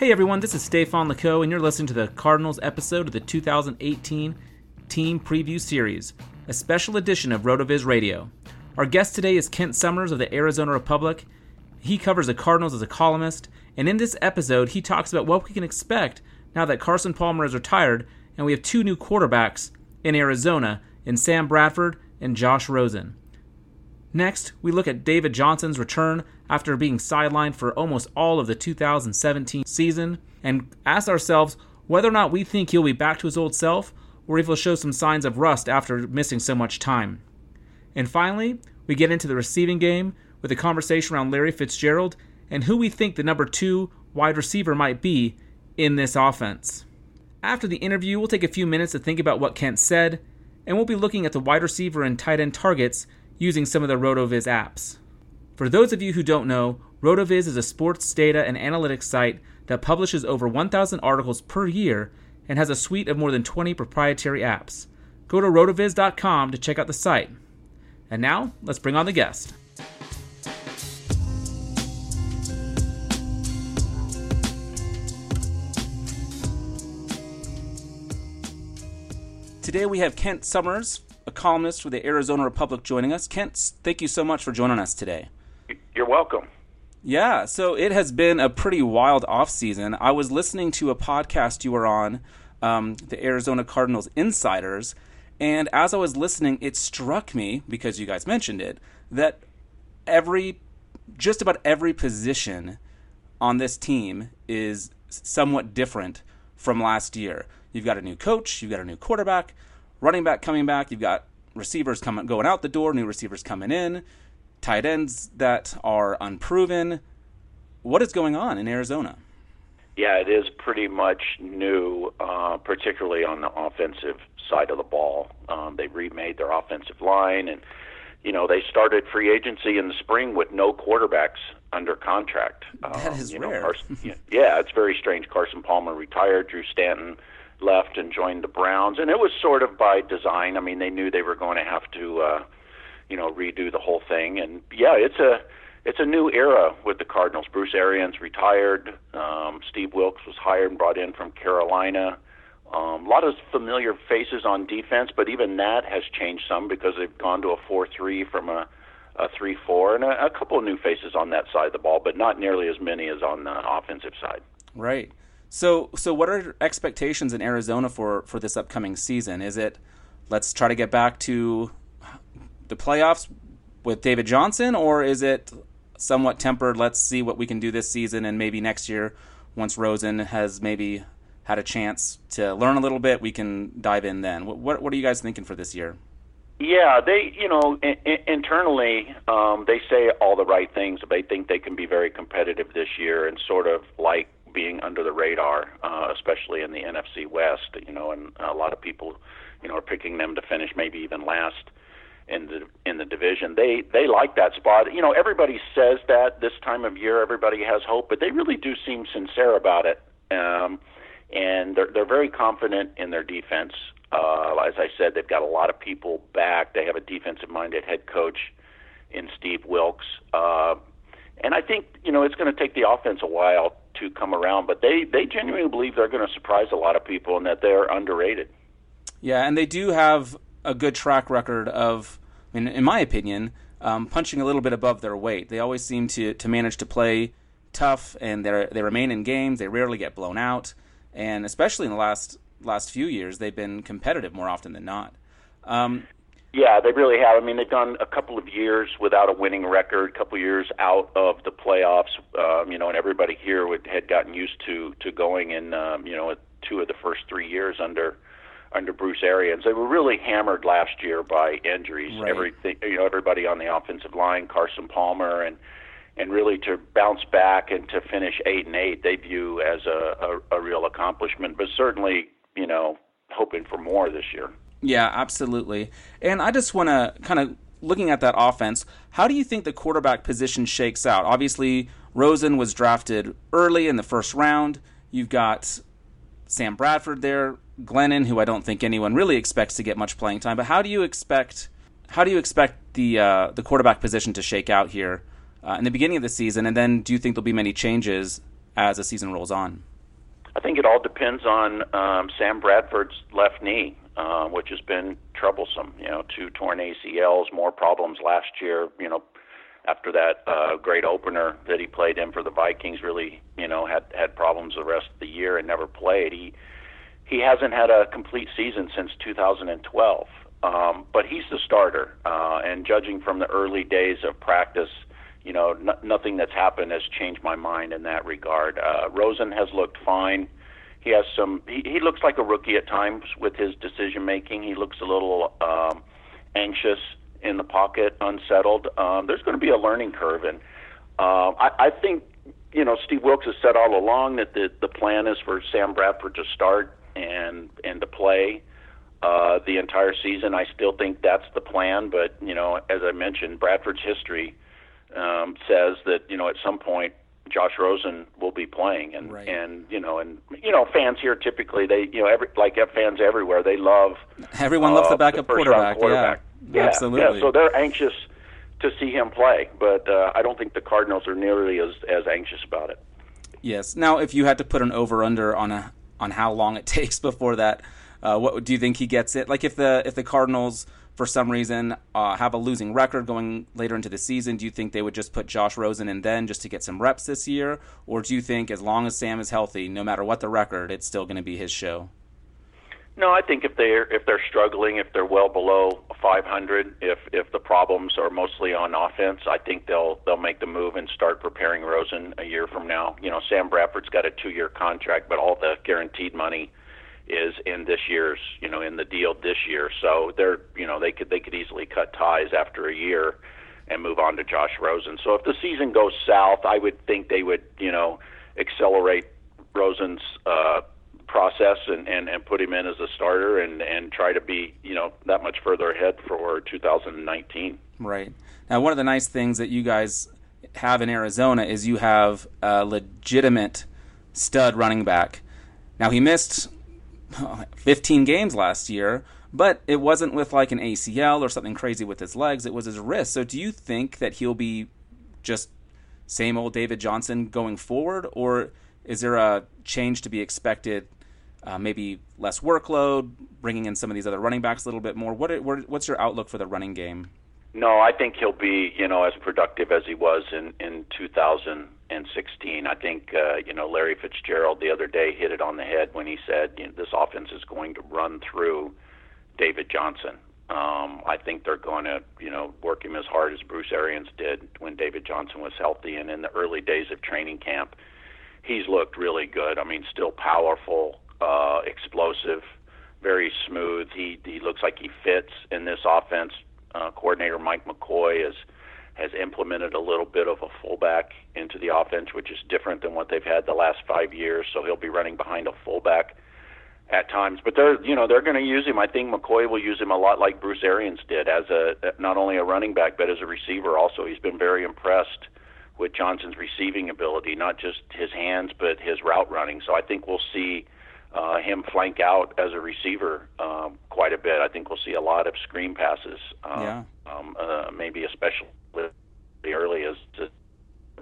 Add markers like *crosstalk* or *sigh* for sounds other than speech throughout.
Hey everyone, this is Stefan Lako, and you're listening to the Cardinals episode of the 2018 Team Preview Series, a special edition of RotoViz Radio. Our guest today is Kent Somers of the Arizona Republic. He covers the Cardinals as a columnist, and in this episode, he talks about what we can expect now that Carson Palmer is retired and we have two new quarterbacks in Arizona in Sam Bradford and Josh Rosen. Next, we look at David Johnson's return after being sidelined for almost all of the 2017 season and ask ourselves whether or not we think he'll be back to his old self or if he'll show some signs of rust after missing so much time. And finally, we get into the receiving game with a conversation around Larry Fitzgerald and who we think the number two wide receiver might be in this offense. After the interview, we'll take a few minutes to think about what Kent said, and we'll be looking at the wide receiver and tight end targets using some of the RotoViz apps. For those of you who don't know, RotoViz is a sports data and analytics site that publishes over 1,000 articles per year and has a suite of more than 20 proprietary apps. Go to rotoviz.com to check out the site. And now, let's bring on the guest. Today we have Kent Somers, a columnist with the Arizona Republic, joining us. Kent, thank you so much for joining us today. You're welcome. Yeah, so it has been a pretty wild off season. I was listening to a podcast you were on, um, the Arizona Cardinals Insiders, and as I was listening, it struck me because you guys mentioned it that every, just about every position on this team is somewhat different from last year. You've got a new coach, you've got a new quarterback, running back coming back, you've got receivers coming going out the door, new receivers coming in, tight ends that are unproven. What is going on in Arizona? Yeah, it is pretty much new, uh, particularly on the offensive side of the ball. Um, they remade their offensive line, and you know they started free agency in the spring with no quarterbacks under contract. That um, is you rare. Know, Carson, yeah, it's very strange. Carson Palmer retired. Drew Stanton left and joined the Browns, and it was sort of by design. I mean, they knew they were going to have to, uh, you know, redo the whole thing. And yeah, it's a it's a new era with the Cardinals. Bruce Arians retired. Um, Steve Wilks was hired and brought in from Carolina. Um, a lot of familiar faces on defense, but even that has changed some because they've gone to a four-three from a a three-four, and a, a couple of new faces on that side of the ball, but not nearly as many as on the offensive side. Right. So, so what are your expectations in Arizona for for this upcoming season? Is it let's try to get back to the playoffs with David Johnson, or is it somewhat tempered? Let's see what we can do this season, and maybe next year, once Rosen has maybe had a chance to learn a little bit, we can dive in then. What what, what are you guys thinking for this year? Yeah, they, you know, I- I- internally, um, they say all the right things. They think they can be very competitive this year and sort of like being under the radar, uh, especially in the NFC West. You know, and a lot of people, you know, are picking them to finish maybe even last in the in the division. They they like that spot. You know, everybody says that this time of year, everybody has hope, but they really do seem sincere about it. Um, and they're they're very confident in their defense. Uh, as I said, they've got a lot of people back. They have a defensive-minded head coach in Steve Wilks, uh, and I think you know it's going to take the offense a while to come around. But they they genuinely believe they're going to surprise a lot of people and that they're underrated. Yeah, and they do have a good track record of, in my opinion, um, punching a little bit above their weight. They always seem to to manage to play tough, and they they remain in games. They rarely get blown out, and especially in the last last few years, they've been competitive more often than not. Um, Yeah, they really have. I mean, they've gone a couple of years without a winning record, a couple of years out of the playoffs. Um, you know, and everybody here would, had gotten used to to going in. Um, you know, two of the first three years under under Bruce Arians. They were really hammered last year by injuries. Right. Everything, you know, everybody on the offensive line, Carson Palmer, and and really to bounce back and to finish eight and eight, they view as a, a, a real accomplishment. But certainly, you know, hoping for more this year. Yeah, absolutely. And I just want to kind of looking at that offense, how do you think the quarterback position shakes out? Obviously, Rosen was drafted early in the first round. You've got Sam Bradford there, Glennon, who I don't think anyone really expects to get much playing time. But how do you expect how do you expect the uh, the quarterback position to shake out here uh, in the beginning of the season? And then do you think there'll be many changes as the season rolls on? I think it all depends on um, Sam Bradford's left knee, uh, which has been troublesome. You know, two torn ACLs, more problems last year. You know, after that uh, great opener that he played in for the Vikings, really, you know, had had problems the rest of the year and never played. He he hasn't had a complete season since 2012. Um, but he's the starter, uh, and judging from the early days of practice, you know, n- nothing that's happened has changed my mind in that regard. Uh, Rosen has looked fine. He has some. He, he looks like a rookie at times with his decision making. He looks a little um, anxious in the pocket, unsettled. Um, there's going to be a learning curve, and uh, I, I think you know Steve Wilks has said all along that the the plan is for Sam Bradford to start and and to play uh, the entire season. I still think that's the plan, but you know, as I mentioned, Bradford's history um, says that you know at some point Josh Rosen will be playing, and right. and you know, and you know, fans here typically they you know every like fans everywhere they love everyone uh, loves the backup the quarterback. quarterback. Yeah, yeah, absolutely. Yeah, so they're anxious to see him play, but uh, I don't think the Cardinals are nearly as as anxious about it. Yes. Now, if you had to put an over under on a on how long it *laughs* takes before that, uh, what do you think he gets it? Like if the if the Cardinals for some reason uh, have a losing record going later into the season, do you think they would just put Josh Rosen in then just to get some reps this year, or do you think as long as Sam is healthy, no matter what the record, it's still going to be his show? No, I think if they're if they're struggling, if they're well below 500, if if the problems are mostly on offense, I think they'll they'll make the move and start preparing Rosen a year from now. You know, Sam Bradford's got a two-year contract, but all the guaranteed money is in this year's, you know, in the deal this year. So they're, you know, they could they could easily cut ties after a year and move on to Josh Rosen. So if the season goes south, I would think they would, you know, accelerate Rosen's uh, process and, and, and put him in as a starter and, and try to be, you know, that much further ahead for 2019. Right. Now, one of the nice things that you guys have in Arizona is you have a legitimate stud running back. Now, he missed *laughs* 15 games last year, but it wasn't with like an ACL or something crazy with his legs. It was his wrist. So do you think that he'll be just same old David Johnson going forward, or is there a change to be expected? Uh, maybe less workload, bringing in some of these other running backs a little bit more. What, what's your outlook for the running game? No, I think he'll be, you know, as productive as he was in in 2016. I think, uh, you know, Larry Fitzgerald the other day hit it on the head when he said, you know, this offense is going to run through David Johnson. Um, I think they're going to, you know, work him as hard as Bruce Arians did when David Johnson was healthy, and in the early days of training camp, he's looked really good. I mean, still powerful, uh, explosive, very smooth. He he looks like he fits in this offense uh, coordinator Mike McCoy has has implemented a little bit of a fullback into the offense, which is different than what they've had the last five years. So he'll be running behind a fullback at times. But they're you know they're going to use him. I think McCoy will use him a lot like Bruce Arians did as a not only a running back but as a receiver. Also, he's been very impressed with Johnson's receiving ability, not just his hands but his route running. So I think we'll see uh, him flank out as a receiver um, quite a bit. I think we'll see a lot of screen passes. Um, yeah. Um, uh, maybe especially the early as to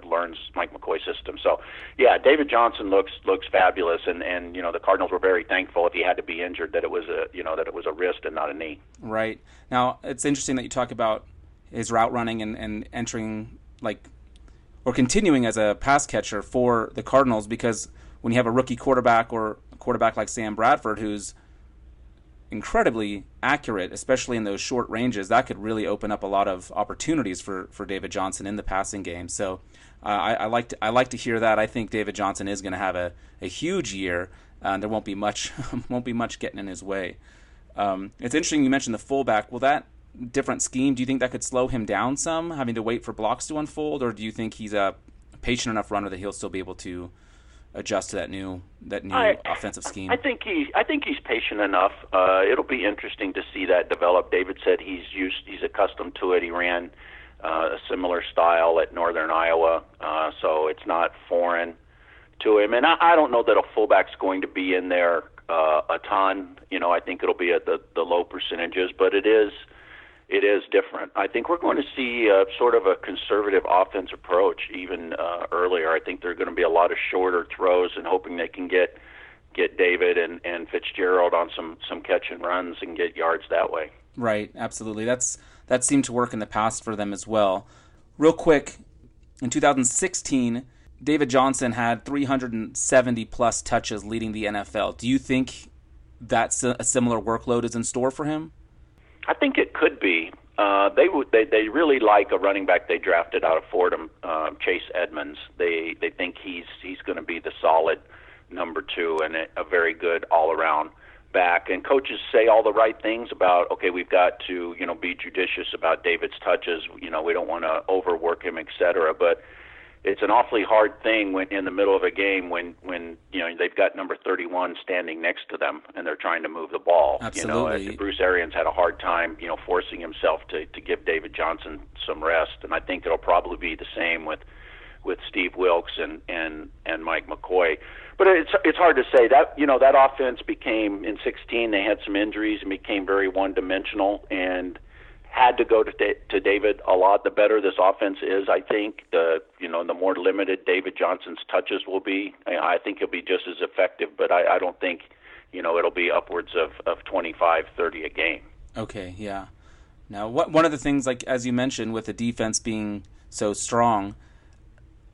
learns Mike McCoy's system. So, yeah, David Johnson looks looks fabulous, and and you know the Cardinals were very thankful if he had to be injured that it was a you know that it was a wrist and not a knee. Right now, it's interesting that you talk about his route running and and entering like or continuing as a pass catcher for the Cardinals because when you have a rookie quarterback or quarterback like Sam Bradford, who's incredibly accurate, especially in those short ranges, that could really open up a lot of opportunities for, for David Johnson in the passing game. So uh, I, I, like to I like to hear that. I think David Johnson is going to have a, a huge year. and there won't be much *laughs* won't be much getting in his way. Um, it's interesting you mentioned the fullback. Will that different scheme? Do you think that could slow him down some, having to wait for blocks to unfold, or do you think he's a patient enough runner that he'll still be able to adjust to that new that new I, offensive scheme? I think he I think he's patient enough. Uh, it'll be interesting to see that develop. David said he's used he's accustomed to it. He ran uh, a similar style at Northern Iowa, uh, so it's not foreign to him. And I, I don't know that a fullback's going to be in there uh, a ton. You know, I think it'll be at the the low percentages, but it is it is different. I think we're going to see uh, sort of a conservative offense approach even uh, earlier. I think there are going to be a lot of shorter throws and hoping they can get get David and, and Fitzgerald on some some catch and runs and get yards that way. Right, absolutely. That's that seemed to work in the past for them as well. Real quick, in 2016, David Johnson had 370 plus touches leading the NFL. Do you think that's a similar workload is in store for him? I think it could be. Uh, they would. They they really like a running back they drafted out of Fordham, uh, Chase Edmonds. They they think he's he's going to be the solid number two and a, a very good all around back. And coaches say all the right things about okay, we've got to you know be judicious about David's touches. You know we don't want to overwork him, et cetera. But it's an awfully hard thing when in the middle of a game when when you know they've got number 31 standing next to them and they're trying to move the ball. Absolutely. You know, Bruce Arians had a hard time, you know, forcing himself to to give David Johnson some rest, and I think it'll probably be the same with with Steve Wilks and and and Mike McCoy. But it's it's hard to say that you know that offense became in 16 they had some injuries and became very one dimensional and had to go to to David a lot. The better this offense is, I think the you know the more limited David Johnson's touches will be. I think he'll be just as effective, but I, I don't think you know it'll be upwards of of 25, 30 a game. Okay, yeah. Now, what one of the things, like as you mentioned, with the defense being so strong,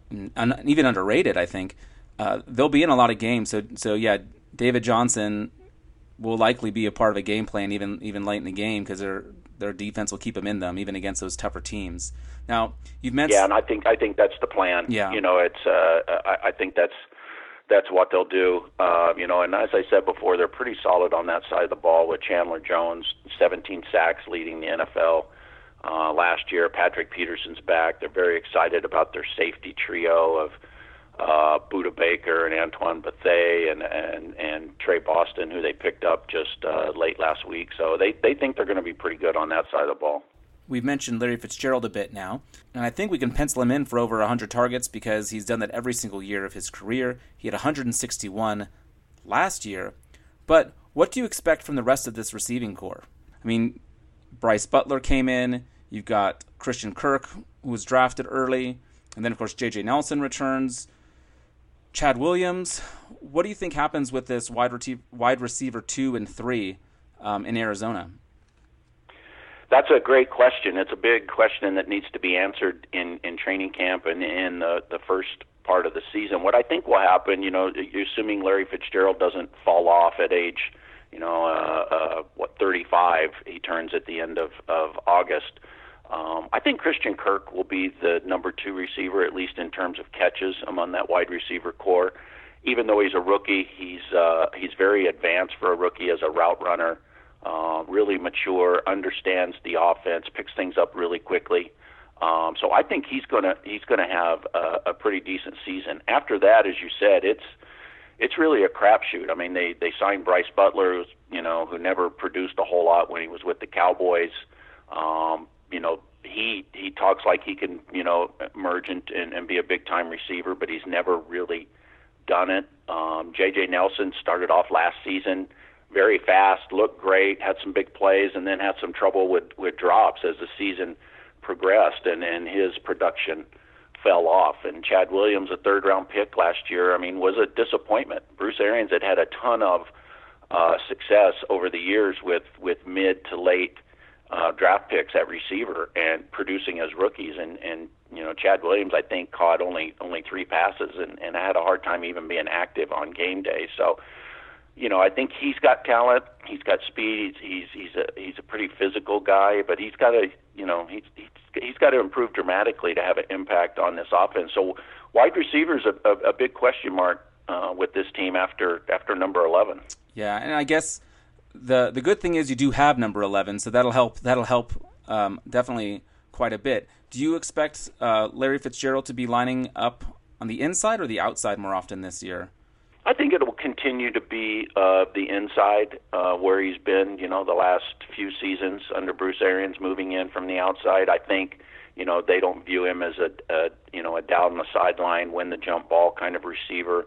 and even underrated, I think uh, they'll be in a lot of games. So, so yeah, David Johnson will likely be a part of a game plan even even late in the game because they're their defense will keep them in them even against those tougher teams. Now you've mentioned yeah, and I think I think that's the plan. Yeah, you know, it's uh, I, I think that's that's what they'll do. Uh, you know, and as I said before, they're pretty solid on that side of the ball with Chandler Jones, 17 sacks, leading the NFL. Uh, last year, Patrick Peterson's back. They're very excited about their safety trio of uh, Budda Baker and Antoine Bethea and, and and Tre Boston, who they picked up just uh, late last week. So they they think they're going to be pretty good on that side of the ball. We've mentioned Larry Fitzgerald a bit now, and I think we can pencil him in for over 100 targets because he's done that every single year of his career. He had 161 last year. But what do you expect from the rest of this receiving corps? I mean, Brice Butler came in. You've got Christian Kirk, who was drafted early. And then, of course, J.J. Nelson returns. Chad Williams, what do you think happens with this wide, reti- wide receiver two and three um, in Arizona? That's a great question. It's a big question that needs to be answered in, in training camp and in the, the first part of the season. What I think will happen, you know, assuming Larry Fitzgerald doesn't fall off at age, you know, uh, uh, what 35 he turns at the end of of August. Um, I think Christian Kirk will be the number two receiver, at least in terms of catches among that wide receiver corps. Even though he's a rookie, he's uh, he's very advanced for a rookie as a route runner. Uh, really mature, understands the offense, picks things up really quickly. Um, so I think he's gonna he's gonna have a, a pretty decent season. After that, as you said, it's it's really a crapshoot. I mean, they they signed Brice Butler, you know, who never produced a whole lot when he was with the Cowboys. Um, you know, he he talks like he can, you know, emerge and, and, and be a big time receiver, but he's never really done it. Um, J.J. Nelson started off last season very fast, looked great, had some big plays, and then had some trouble with with drops as the season progressed, and and his production fell off. And Chad Williams, a third round pick last year, I mean, was a disappointment. Bruce Arians had had a ton of uh, success over the years with with mid to late uh, draft picks at receiver and producing as rookies. And and you know Chad Williams, I think caught only only three passes and and had a hard time even being active on game day. So. You know, I think he's got talent. He's got speed. He's he's he's a he's a pretty physical guy, but he's got to you know he's he's, he's got to improve dramatically to have an impact on this offense. So, wide receivers a, a, a big question mark uh, with this team after after number eleven. Yeah, and I guess the the good thing is you do have number 11, so that'll help. That'll help um, definitely quite a bit. Do you expect uh, Larry Fitzgerald to be lining up on the inside or the outside more often this year? I think it will continue to be uh, the inside uh, where he's been, you know, the last few seasons under Bruce Arians, moving in from the outside. I think, you know, they don't view him as a, a you know, a down the sideline, win the jump ball kind of receiver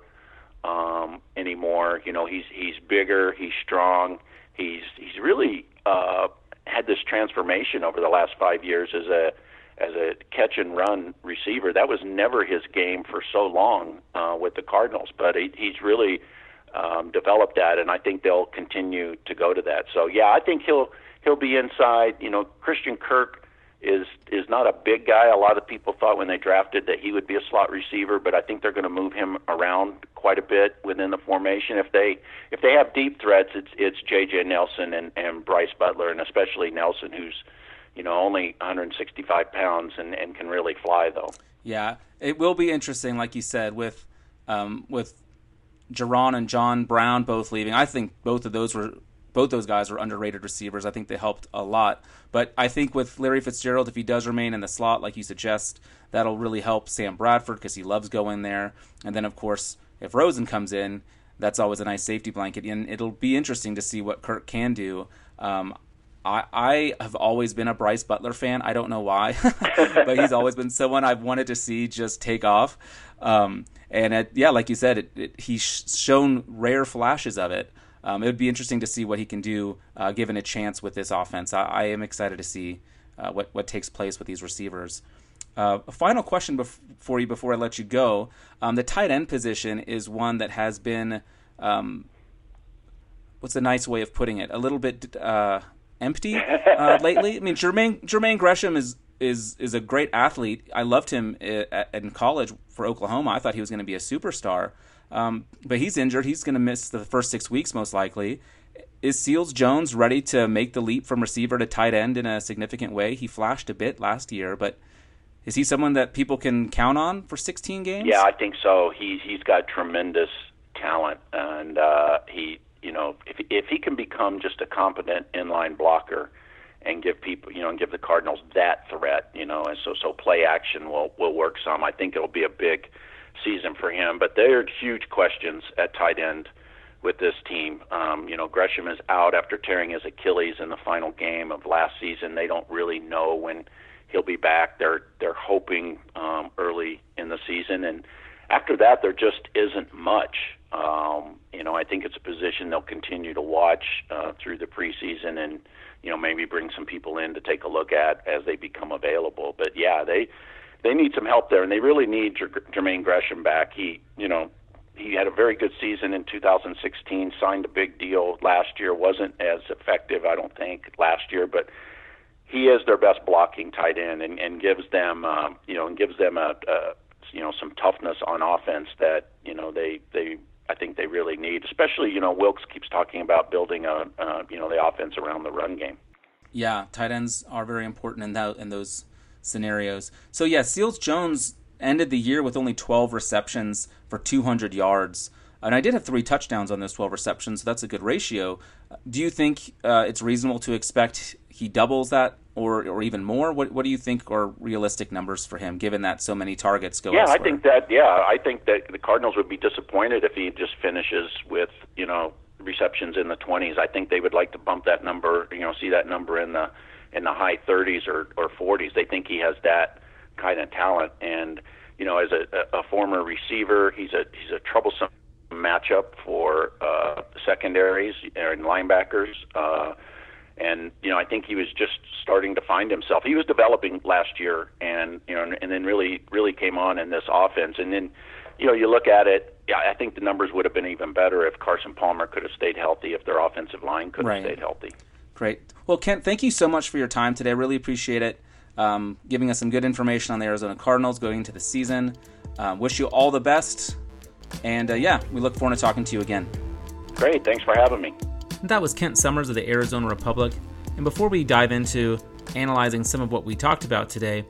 um, anymore. You know, he's he's bigger, he's strong, he's he's really uh, had this transformation over the last five years as a as a catch and run receiver. That was never his game for so long uh, with the Cardinals, but he, he's really um, develop that, and I think they'll continue to go to that. So yeah, I think he'll he'll be inside. You know, Christian Kirk is is not a big guy. A lot of people thought when they drafted that he would be a slot receiver, but I think they're going to move him around quite a bit within the formation. If they if they have deep threats, it's it's J.J. Nelson and and Brice Butler, and especially Nelson, who's you know only 165 pounds and and can really fly though. Yeah, it will be interesting, like you said, with um, with Jaron and John Brown both leaving. I think both of those were both those guys were underrated receivers. I think they helped a lot. But I think with Larry Fitzgerald, if he does remain in the slot like you suggest, that'll really help Sam Bradford because he loves going there. And then, of course, if Rosen comes in, that's always a nice safety blanket. And it'll be interesting to see what Kirk can do. Um, I, I have always been a Brice Butler fan. I don't know why, *laughs* but he's always been someone I've wanted to see just take off. Um, and it, yeah, like you said, it, it, he's shown rare flashes of it um, it would be interesting to see what he can do uh, given a chance with this offense. I, I am excited to see uh, what what takes place with these receivers. Uh, a final question bef- for you before I let you go. Um, the tight end position is one that has been, um, what's a nice way of putting it, a little bit uh, empty uh, *laughs* lately. I mean, Jermaine Jermaine Gresham is is is a great athlete. I loved him uh, in college for Oklahoma. I thought he was going to be a superstar. Um, but he's injured. He's going to miss the first six weeks most likely. Is Seals Jones ready to make the leap from receiver to tight end in a significant way? He flashed a bit last year, but is he someone that people can count on for 16 games? Yeah, I think so. He's he's got tremendous talent, and uh, he you know if if he can become just a competent inline blocker and give people you know and give the Cardinals that threat, you know, and so so play action will will work some. I think it'll be a big season for him. But there are huge questions at tight end with this team. Um, you know, Gresham is out after tearing his Achilles in the final game of last season. They don't really know when he'll be back. They're they're hoping um, early in the season, and after that, there just isn't much. Um, you know, I think it's a position they'll continue to watch uh, through the preseason, and you know maybe bring some people in to take a look at as they become available. But yeah, they they need some help there, and they really need Jermaine Gresham back. He, you know, he had a very good season in 2016. Signed a big deal last year. wasn't as effective, I don't think, last year, but he is their best blocking tight end, and, and gives them, um, you know, and gives them a, a, you know, some toughness on offense that you know they they I think they really need. Especially, you know, Wilks keeps talking about building a, uh, you know, the offense around the run game. Yeah, tight ends are very important in that in those scenarios. So yeah, Seals Jones ended the year with only 12 receptions for 200 yards. And I did have three touchdowns on those 12 receptions, so that's a good ratio. Do you think uh, it's reasonable to expect he doubles that or, or even more? What, what do you think are realistic numbers for him, given that so many targets go Yeah, elsewhere? I think that, yeah, I think that the Cardinals would be disappointed if he just finishes with, you know, receptions in the 20s. I think they would like to bump that number, you know, see that number in the in the high 30s or, or 40s. They think he has that kind of talent. And you know, as a, a former receiver, he's a he's a troublesome matchup for uh, secondaries and linebackers. Uh, and you know, I think he was just starting to find himself. He was developing last year, and you know, and then really really came on in this offense. And then, you know, you look at it. Yeah, I think the numbers would have been even better if Carson Palmer could have stayed healthy, if their offensive line could have right. stayed healthy. Great. Well, Kent, thank you so much for your time today. I really appreciate it. Um, giving us some good information on the Arizona Cardinals going into the season. Uh, wish you all the best. And uh, yeah, we look forward to talking to you again. Great. Thanks for having me. That was Kent Somers of the Arizona Republic. And before we dive into analyzing some of what we talked about today,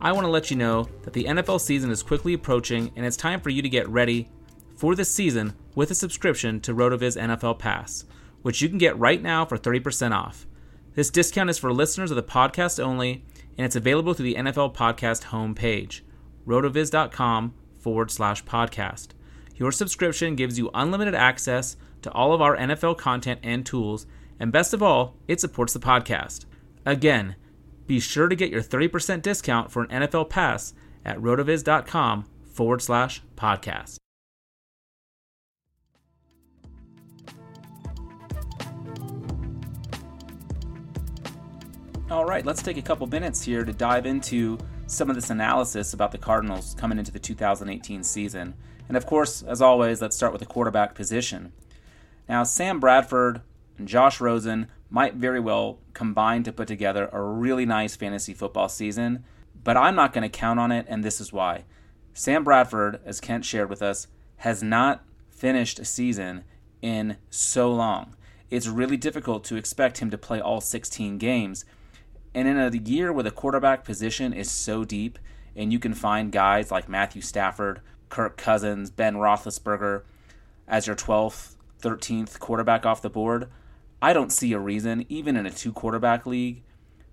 I want to let you know that the NFL season is quickly approaching and it's time for you to get ready for the season with a subscription to RotoViz NFL Pass which you can get right now for 30% off. This discount is for listeners of the podcast only, and it's available through the NFL Podcast homepage, rotoviz.com forward slash podcast. Your subscription gives you unlimited access to all of our NFL content and tools, and best of all, it supports the podcast. Again, be sure to get your 30% discount for an NFL pass at rotoviz.com forward slash podcast. All right, let's take a couple minutes here to dive into some of this analysis about the Cardinals coming into the 2018 season. And of course, as always, let's start with the quarterback position. Now, Sam Bradford and Josh Rosen might very well combine to put together a really nice fantasy football season, but I'm not going to count on it, and this is why. Sam Bradford, as Kent shared with us, has not finished a season in so long. It's really difficult to expect him to play all 16 games. And in a year where the quarterback position is so deep, and you can find guys like Matthew Stafford, Kirk Cousins, Ben Roethlisberger as your 12th, 13th quarterback off the board, I don't see a reason, even in a two quarterback league,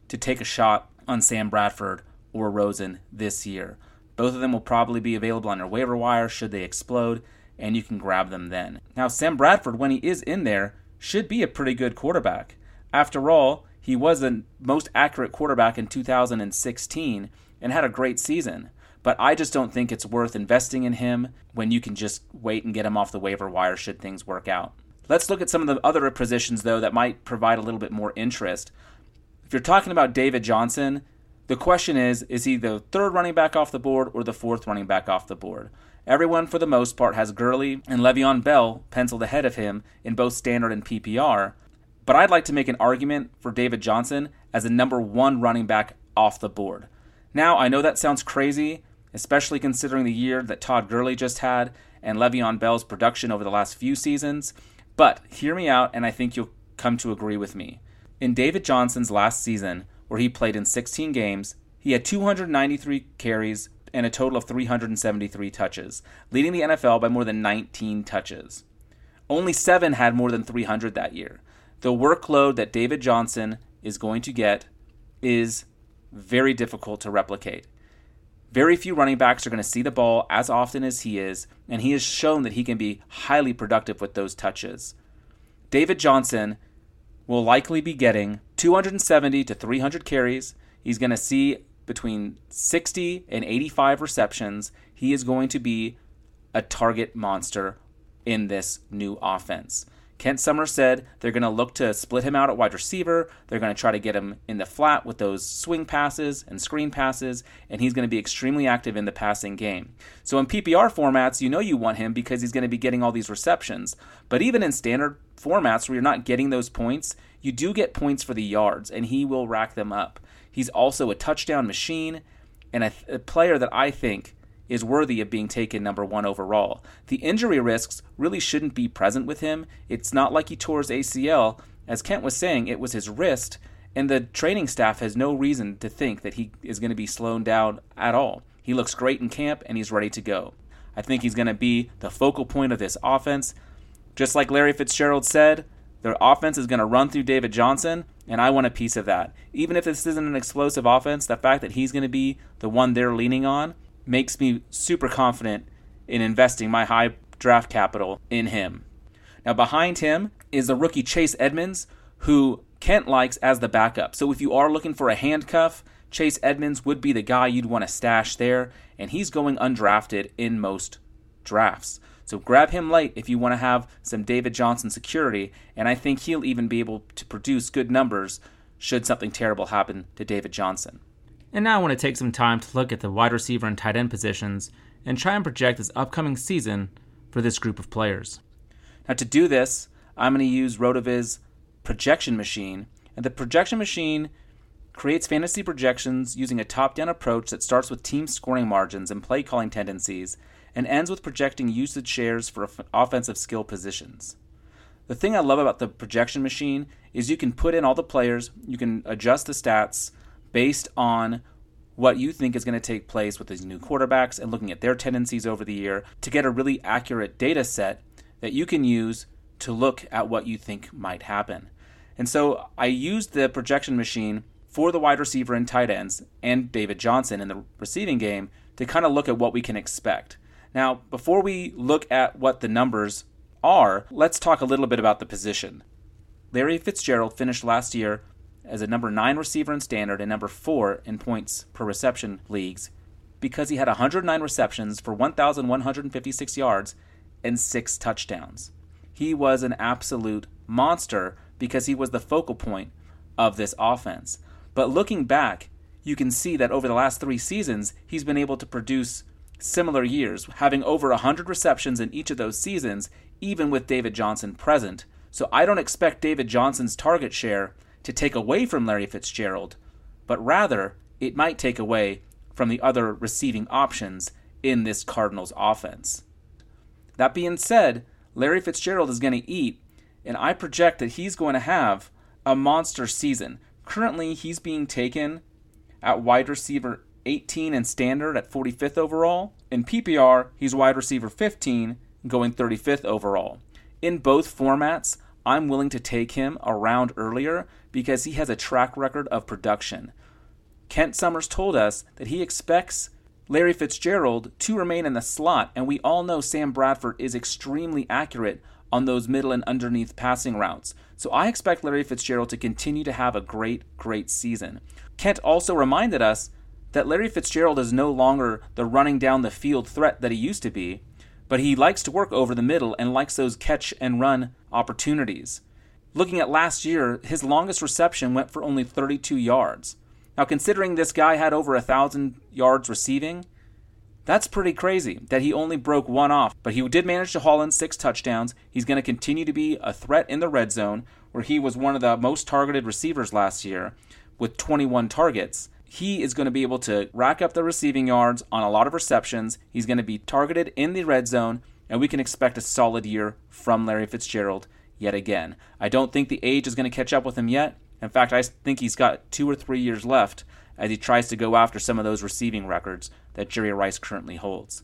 to take a shot on Sam Bradford or Rosen this year. Both of them will probably be available on your waiver wire should they explode, and you can grab them then. Now, Sam Bradford, when he is in there, should be a pretty good quarterback. After all, he was the most accurate quarterback in 2016 and had a great season. But I just don't think it's worth investing in him when you can just wait and get him off the waiver wire should things work out. Let's look at some of the other positions, though, that might provide a little bit more interest. If you're talking about David Johnson, the question is is he the third running back off the board or the fourth running back off the board? Everyone, for the most part, has Gurley and Le'Veon Bell penciled ahead of him in both standard and PPR. But I'd like to make an argument for David Johnson as the number one running back off the board. Now, I know that sounds crazy, especially considering the year that Todd Gurley just had and Le'Veon Bell's production over the last few seasons, but hear me out, and I think you'll come to agree with me. In David Johnson's last season, where he played in 16 games, he had 293 carries, and a total of 373 touches, leading the NFL by more than 19 touches. Only seven had more than 300 that year. The workload that David Johnson is going to get is very difficult to replicate. Very few running backs are going to see the ball as often as he is, and he has shown that he can be highly productive with those touches. David Johnson will likely be getting 270 to 300 carries. He's going to see between 60 and 85 receptions, he is going to be a target monster in this new offense. Kent Somers said they're going to look to split him out at wide receiver. They're going to try to get him in the flat with those swing passes and screen passes, and he's going to be extremely active in the passing game. So in PPR formats, you know you want him because he's going to be getting all these receptions. But even in standard formats where you're not getting those points, you do get points for the yards, and he will rack them up. He's also a touchdown machine and a, a player that I think is worthy of being taken number one overall. The injury risks really shouldn't be present with him. It's not like he tore his ACL. As Kent was saying, it was his wrist, and the training staff has no reason to think that he is going to be slowed down at all. He looks great in camp, and he's ready to go. I think he's going to be the focal point of this offense. Just like Larry Fitzgerald said, their offense is going to run through David Johnson, and I want a piece of that. Even if this isn't an explosive offense, the fact that he's going to be the one they're leaning on makes me super confident in investing my high draft capital in him. Now, behind him is the rookie Chase Edmonds, who Kent likes as the backup. So, if you are looking for a handcuff, Chase Edmonds would be the guy you'd want to stash there, and he's going undrafted in most drafts. So grab him late if you want to have some David Johnson security, and I think he'll even be able to produce good numbers should something terrible happen to David Johnson. And now I want to take some time to look at the wide receiver and tight end positions and try and project this upcoming season for this group of players. Now, to do this, I'm going to use RotoViz projection machine, and the projection machine creates fantasy projections using a top down approach that starts with team scoring margins and play calling tendencies and ends with projecting usage shares for offensive skill positions. The thing I love about the projection machine is you can put in all the players, you can adjust the stats based on what you think is going to take place with these new quarterbacks and looking at their tendencies over the year to get a really accurate data set that you can use to look at what you think might happen. And so I used the projection machine for the wide receiver and tight ends and David Johnson in the receiving game to kind of look at what we can expect. Now, before we look at what the numbers are, let's talk a little bit about the position. Larry Fitzgerald finished last year as a number 9 receiver in standard and number 4 in points per reception leagues because he had 109 receptions for 1,156 yards and 6 touchdowns. He was an absolute monster because he was the focal point of this offense. But looking back, you can see that over the last three seasons, he's been able to produce similar years, having over 100 receptions in each of those seasons, even with David Johnson present. So I don't expect David Johnson's target share to take away from Larry Fitzgerald, but rather it might take away from the other receiving options in this Cardinals offense. That being said, Larry Fitzgerald is going to eat, and I project that he's going to have a monster season. Currently, he's being taken at wide receiver 18 and standard at 45th overall. In PPR, he's wide receiver 15, going 35th overall. In both formats, I'm willing to take him around earlier because he has a track record of production. Kent Somers told us that he expects Larry Fitzgerald to remain in the slot, and we all know Sam Bradford is extremely accurate on those middle and underneath passing routes. So I expect Larry Fitzgerald to continue to have a great, great season. Kent also reminded us that Larry Fitzgerald is no longer the running down the field threat that he used to be, but he likes to work over the middle and likes those catch and run opportunities. Looking at last year, his longest reception went for only 32 yards. Now, considering this guy had over a thousand yards receiving, that's pretty crazy that he only broke one off. But he did manage to haul in six touchdowns. He's going to continue to be a threat in the red zone, where he was one of the most targeted receivers last year with 21 targets he is going to be able to rack up the receiving yards on a lot of receptions. He's going to be targeted in the red zone, and we can expect a solid year from Larry Fitzgerald yet again. I don't think the age is going to catch up with him yet. In fact, I think he's got two or three years left as he tries to go after some of those receiving records that Jerry Rice currently holds.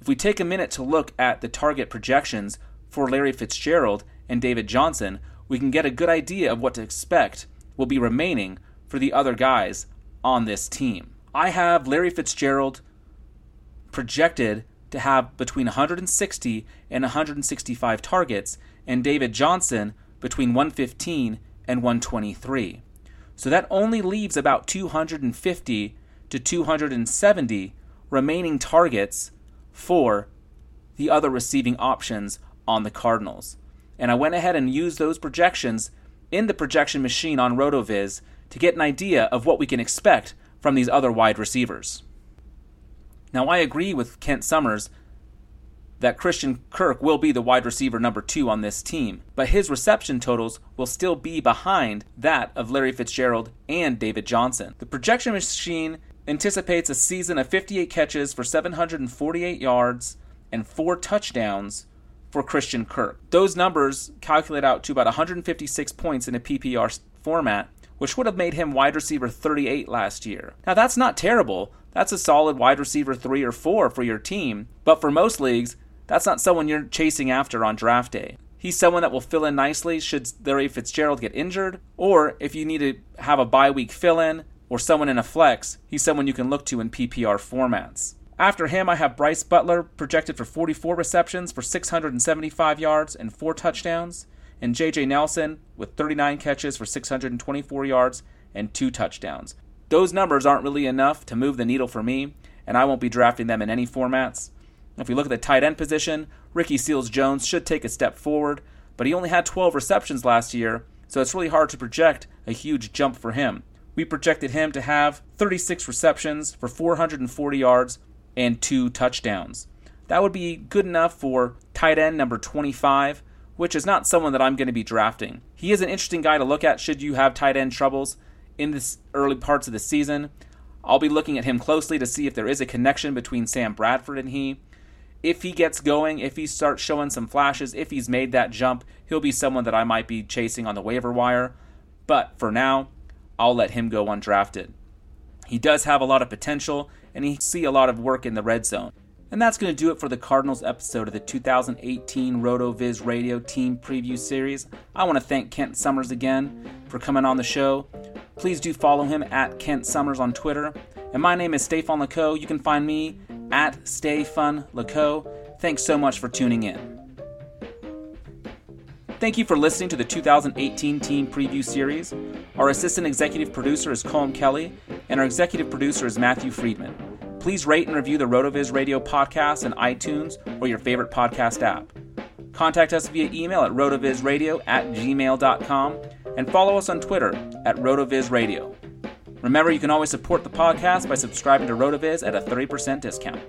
If we take a minute to look at the target projections for Larry Fitzgerald and David Johnson, we can get a good idea of what to expect will be remaining for the other guys on this team. I have Larry Fitzgerald projected to have between 160 and 165 targets, and David Johnson between 115 and 123. So that only leaves about 250 to 270 remaining targets for the other receiving options on the Cardinals. And I went ahead and used those projections in the projection machine on RotoViz to get an idea of what we can expect from these other wide receivers. Now, I agree with Kent Somers that Christian Kirk will be the wide receiver number two on this team, but his reception totals will still be behind that of Larry Fitzgerald and David Johnson. The projection machine anticipates a season of 58 catches for 748 yards and four touchdowns for Christian Kirk. Those numbers calculate out to about 156 points in a PPR format, which would have made him wide receiver 38 last year. Now, that's not terrible. That's a solid wide receiver 3 or 4 for your team, but for most leagues, that's not someone you're chasing after on draft day. He's someone that will fill in nicely should Larry Fitzgerald get injured, or if you need to have a bye week fill in or someone in a flex, he's someone you can look to in PPR formats. After him, I have Brice Butler projected for 44 receptions for 675 yards and 4 touchdowns and J.J. Nelson with 39 catches for 624 yards and two touchdowns. Those numbers aren't really enough to move the needle for me, and I won't be drafting them in any formats. If we look at the tight end position, Ricky Seals Jones should take a step forward, but he only had 12 receptions last year, so it's really hard to project a huge jump for him. We projected him to have 36 receptions for 440 yards and two touchdowns. That would be good enough for tight end number 25, which is not someone that I'm going to be drafting. He is an interesting guy to look at should you have tight end troubles in this early parts of the season. I'll be looking at him closely to see if there is a connection between Sam Bradford and he. If he gets going, if he starts showing some flashes, if he's made that jump, he'll be someone that I might be chasing on the waiver wire. But for now, I'll let him go undrafted. He does have a lot of potential, and he see a lot of work in the red zone. And that's going to do it for the Cardinals episode of the 2018 RotoViz Radio Team Preview Series. I want to thank Kent Somers again for coming on the show. Please do follow him at Kent Somers on Twitter. And my name is Stefan Lako. You can find me at StayFunLako. Thanks so much for tuning in. Thank you for listening to the 2018 Team Preview Series. Our assistant executive producer is Colm Kelly, and our executive producer is Matthew Friedman. Please rate and review the RotoViz Radio podcast in iTunes or your favorite podcast app. Contact us via email at rotovizradio at gmail.com and follow us on Twitter at rotovizradio. Remember, you can always support the podcast by subscribing to RotoViz at a 30% discount.